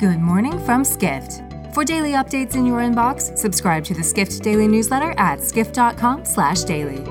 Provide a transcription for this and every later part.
Good morning from Skift. For daily updates in your inbox, subscribe to the Skift Daily newsletter at skift.com/daily.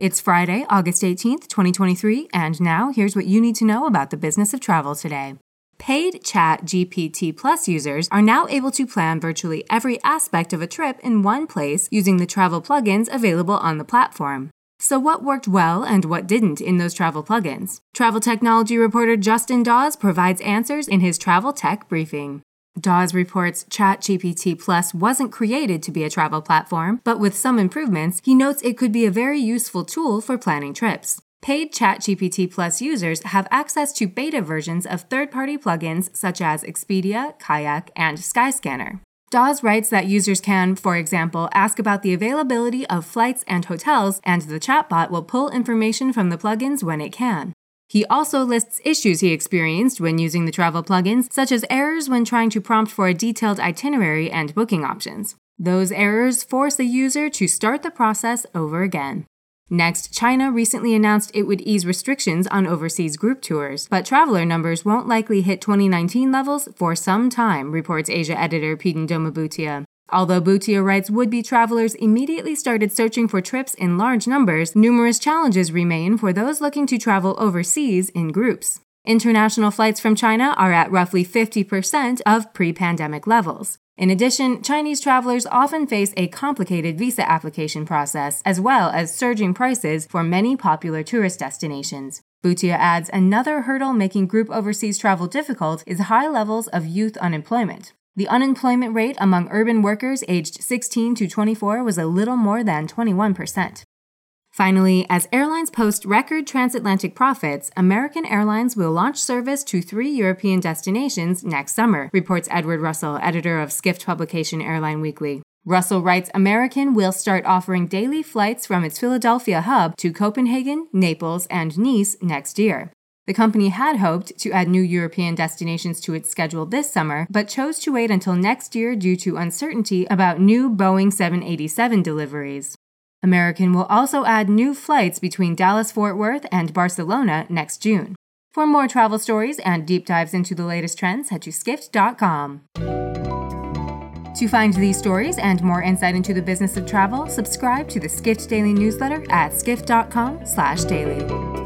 It's Friday, August 18th, 2023, and now here's what you need to know about the business of travel today. Paid Chat GPT Plus users are now able to plan virtually every aspect of a trip in one place using the travel plugins available on the platform. So, what worked well and what didn't in those travel plugins? Travel technology reporter Justin Dawes provides answers in his travel tech briefing. Dawes reports ChatGPT Plus wasn't created to be a travel platform, but with some improvements, he notes it could be a very useful tool for planning trips. Paid ChatGPT Plus users have access to beta versions of third party plugins such as Expedia, Kayak, and Skyscanner. Dawes writes that users can, for example, ask about the availability of flights and hotels, and the chatbot will pull information from the plugins when it can. He also lists issues he experienced when using the travel plugins, such as errors when trying to prompt for a detailed itinerary and booking options. Those errors force the user to start the process over again. Next, China recently announced it would ease restrictions on overseas group tours, but traveler numbers won't likely hit 2019 levels for some time, reports Asia editor Peden Doma Bhutia. Although Bhutia writes would be travelers immediately started searching for trips in large numbers, numerous challenges remain for those looking to travel overseas in groups. International flights from China are at roughly 50% of pre pandemic levels. In addition, Chinese travelers often face a complicated visa application process, as well as surging prices for many popular tourist destinations. Bhutia adds another hurdle making group overseas travel difficult is high levels of youth unemployment. The unemployment rate among urban workers aged 16 to 24 was a little more than 21%. Finally, as airlines post record transatlantic profits, American Airlines will launch service to three European destinations next summer, reports Edward Russell, editor of Skift publication Airline Weekly. Russell writes American will start offering daily flights from its Philadelphia hub to Copenhagen, Naples, and Nice next year. The company had hoped to add new European destinations to its schedule this summer, but chose to wait until next year due to uncertainty about new Boeing 787 deliveries. American will also add new flights between Dallas Fort Worth and Barcelona next June. For more travel stories and deep dives into the latest trends, head to skift.com. To find these stories and more insight into the business of travel, subscribe to the Skift Daily newsletter at skift.com/daily.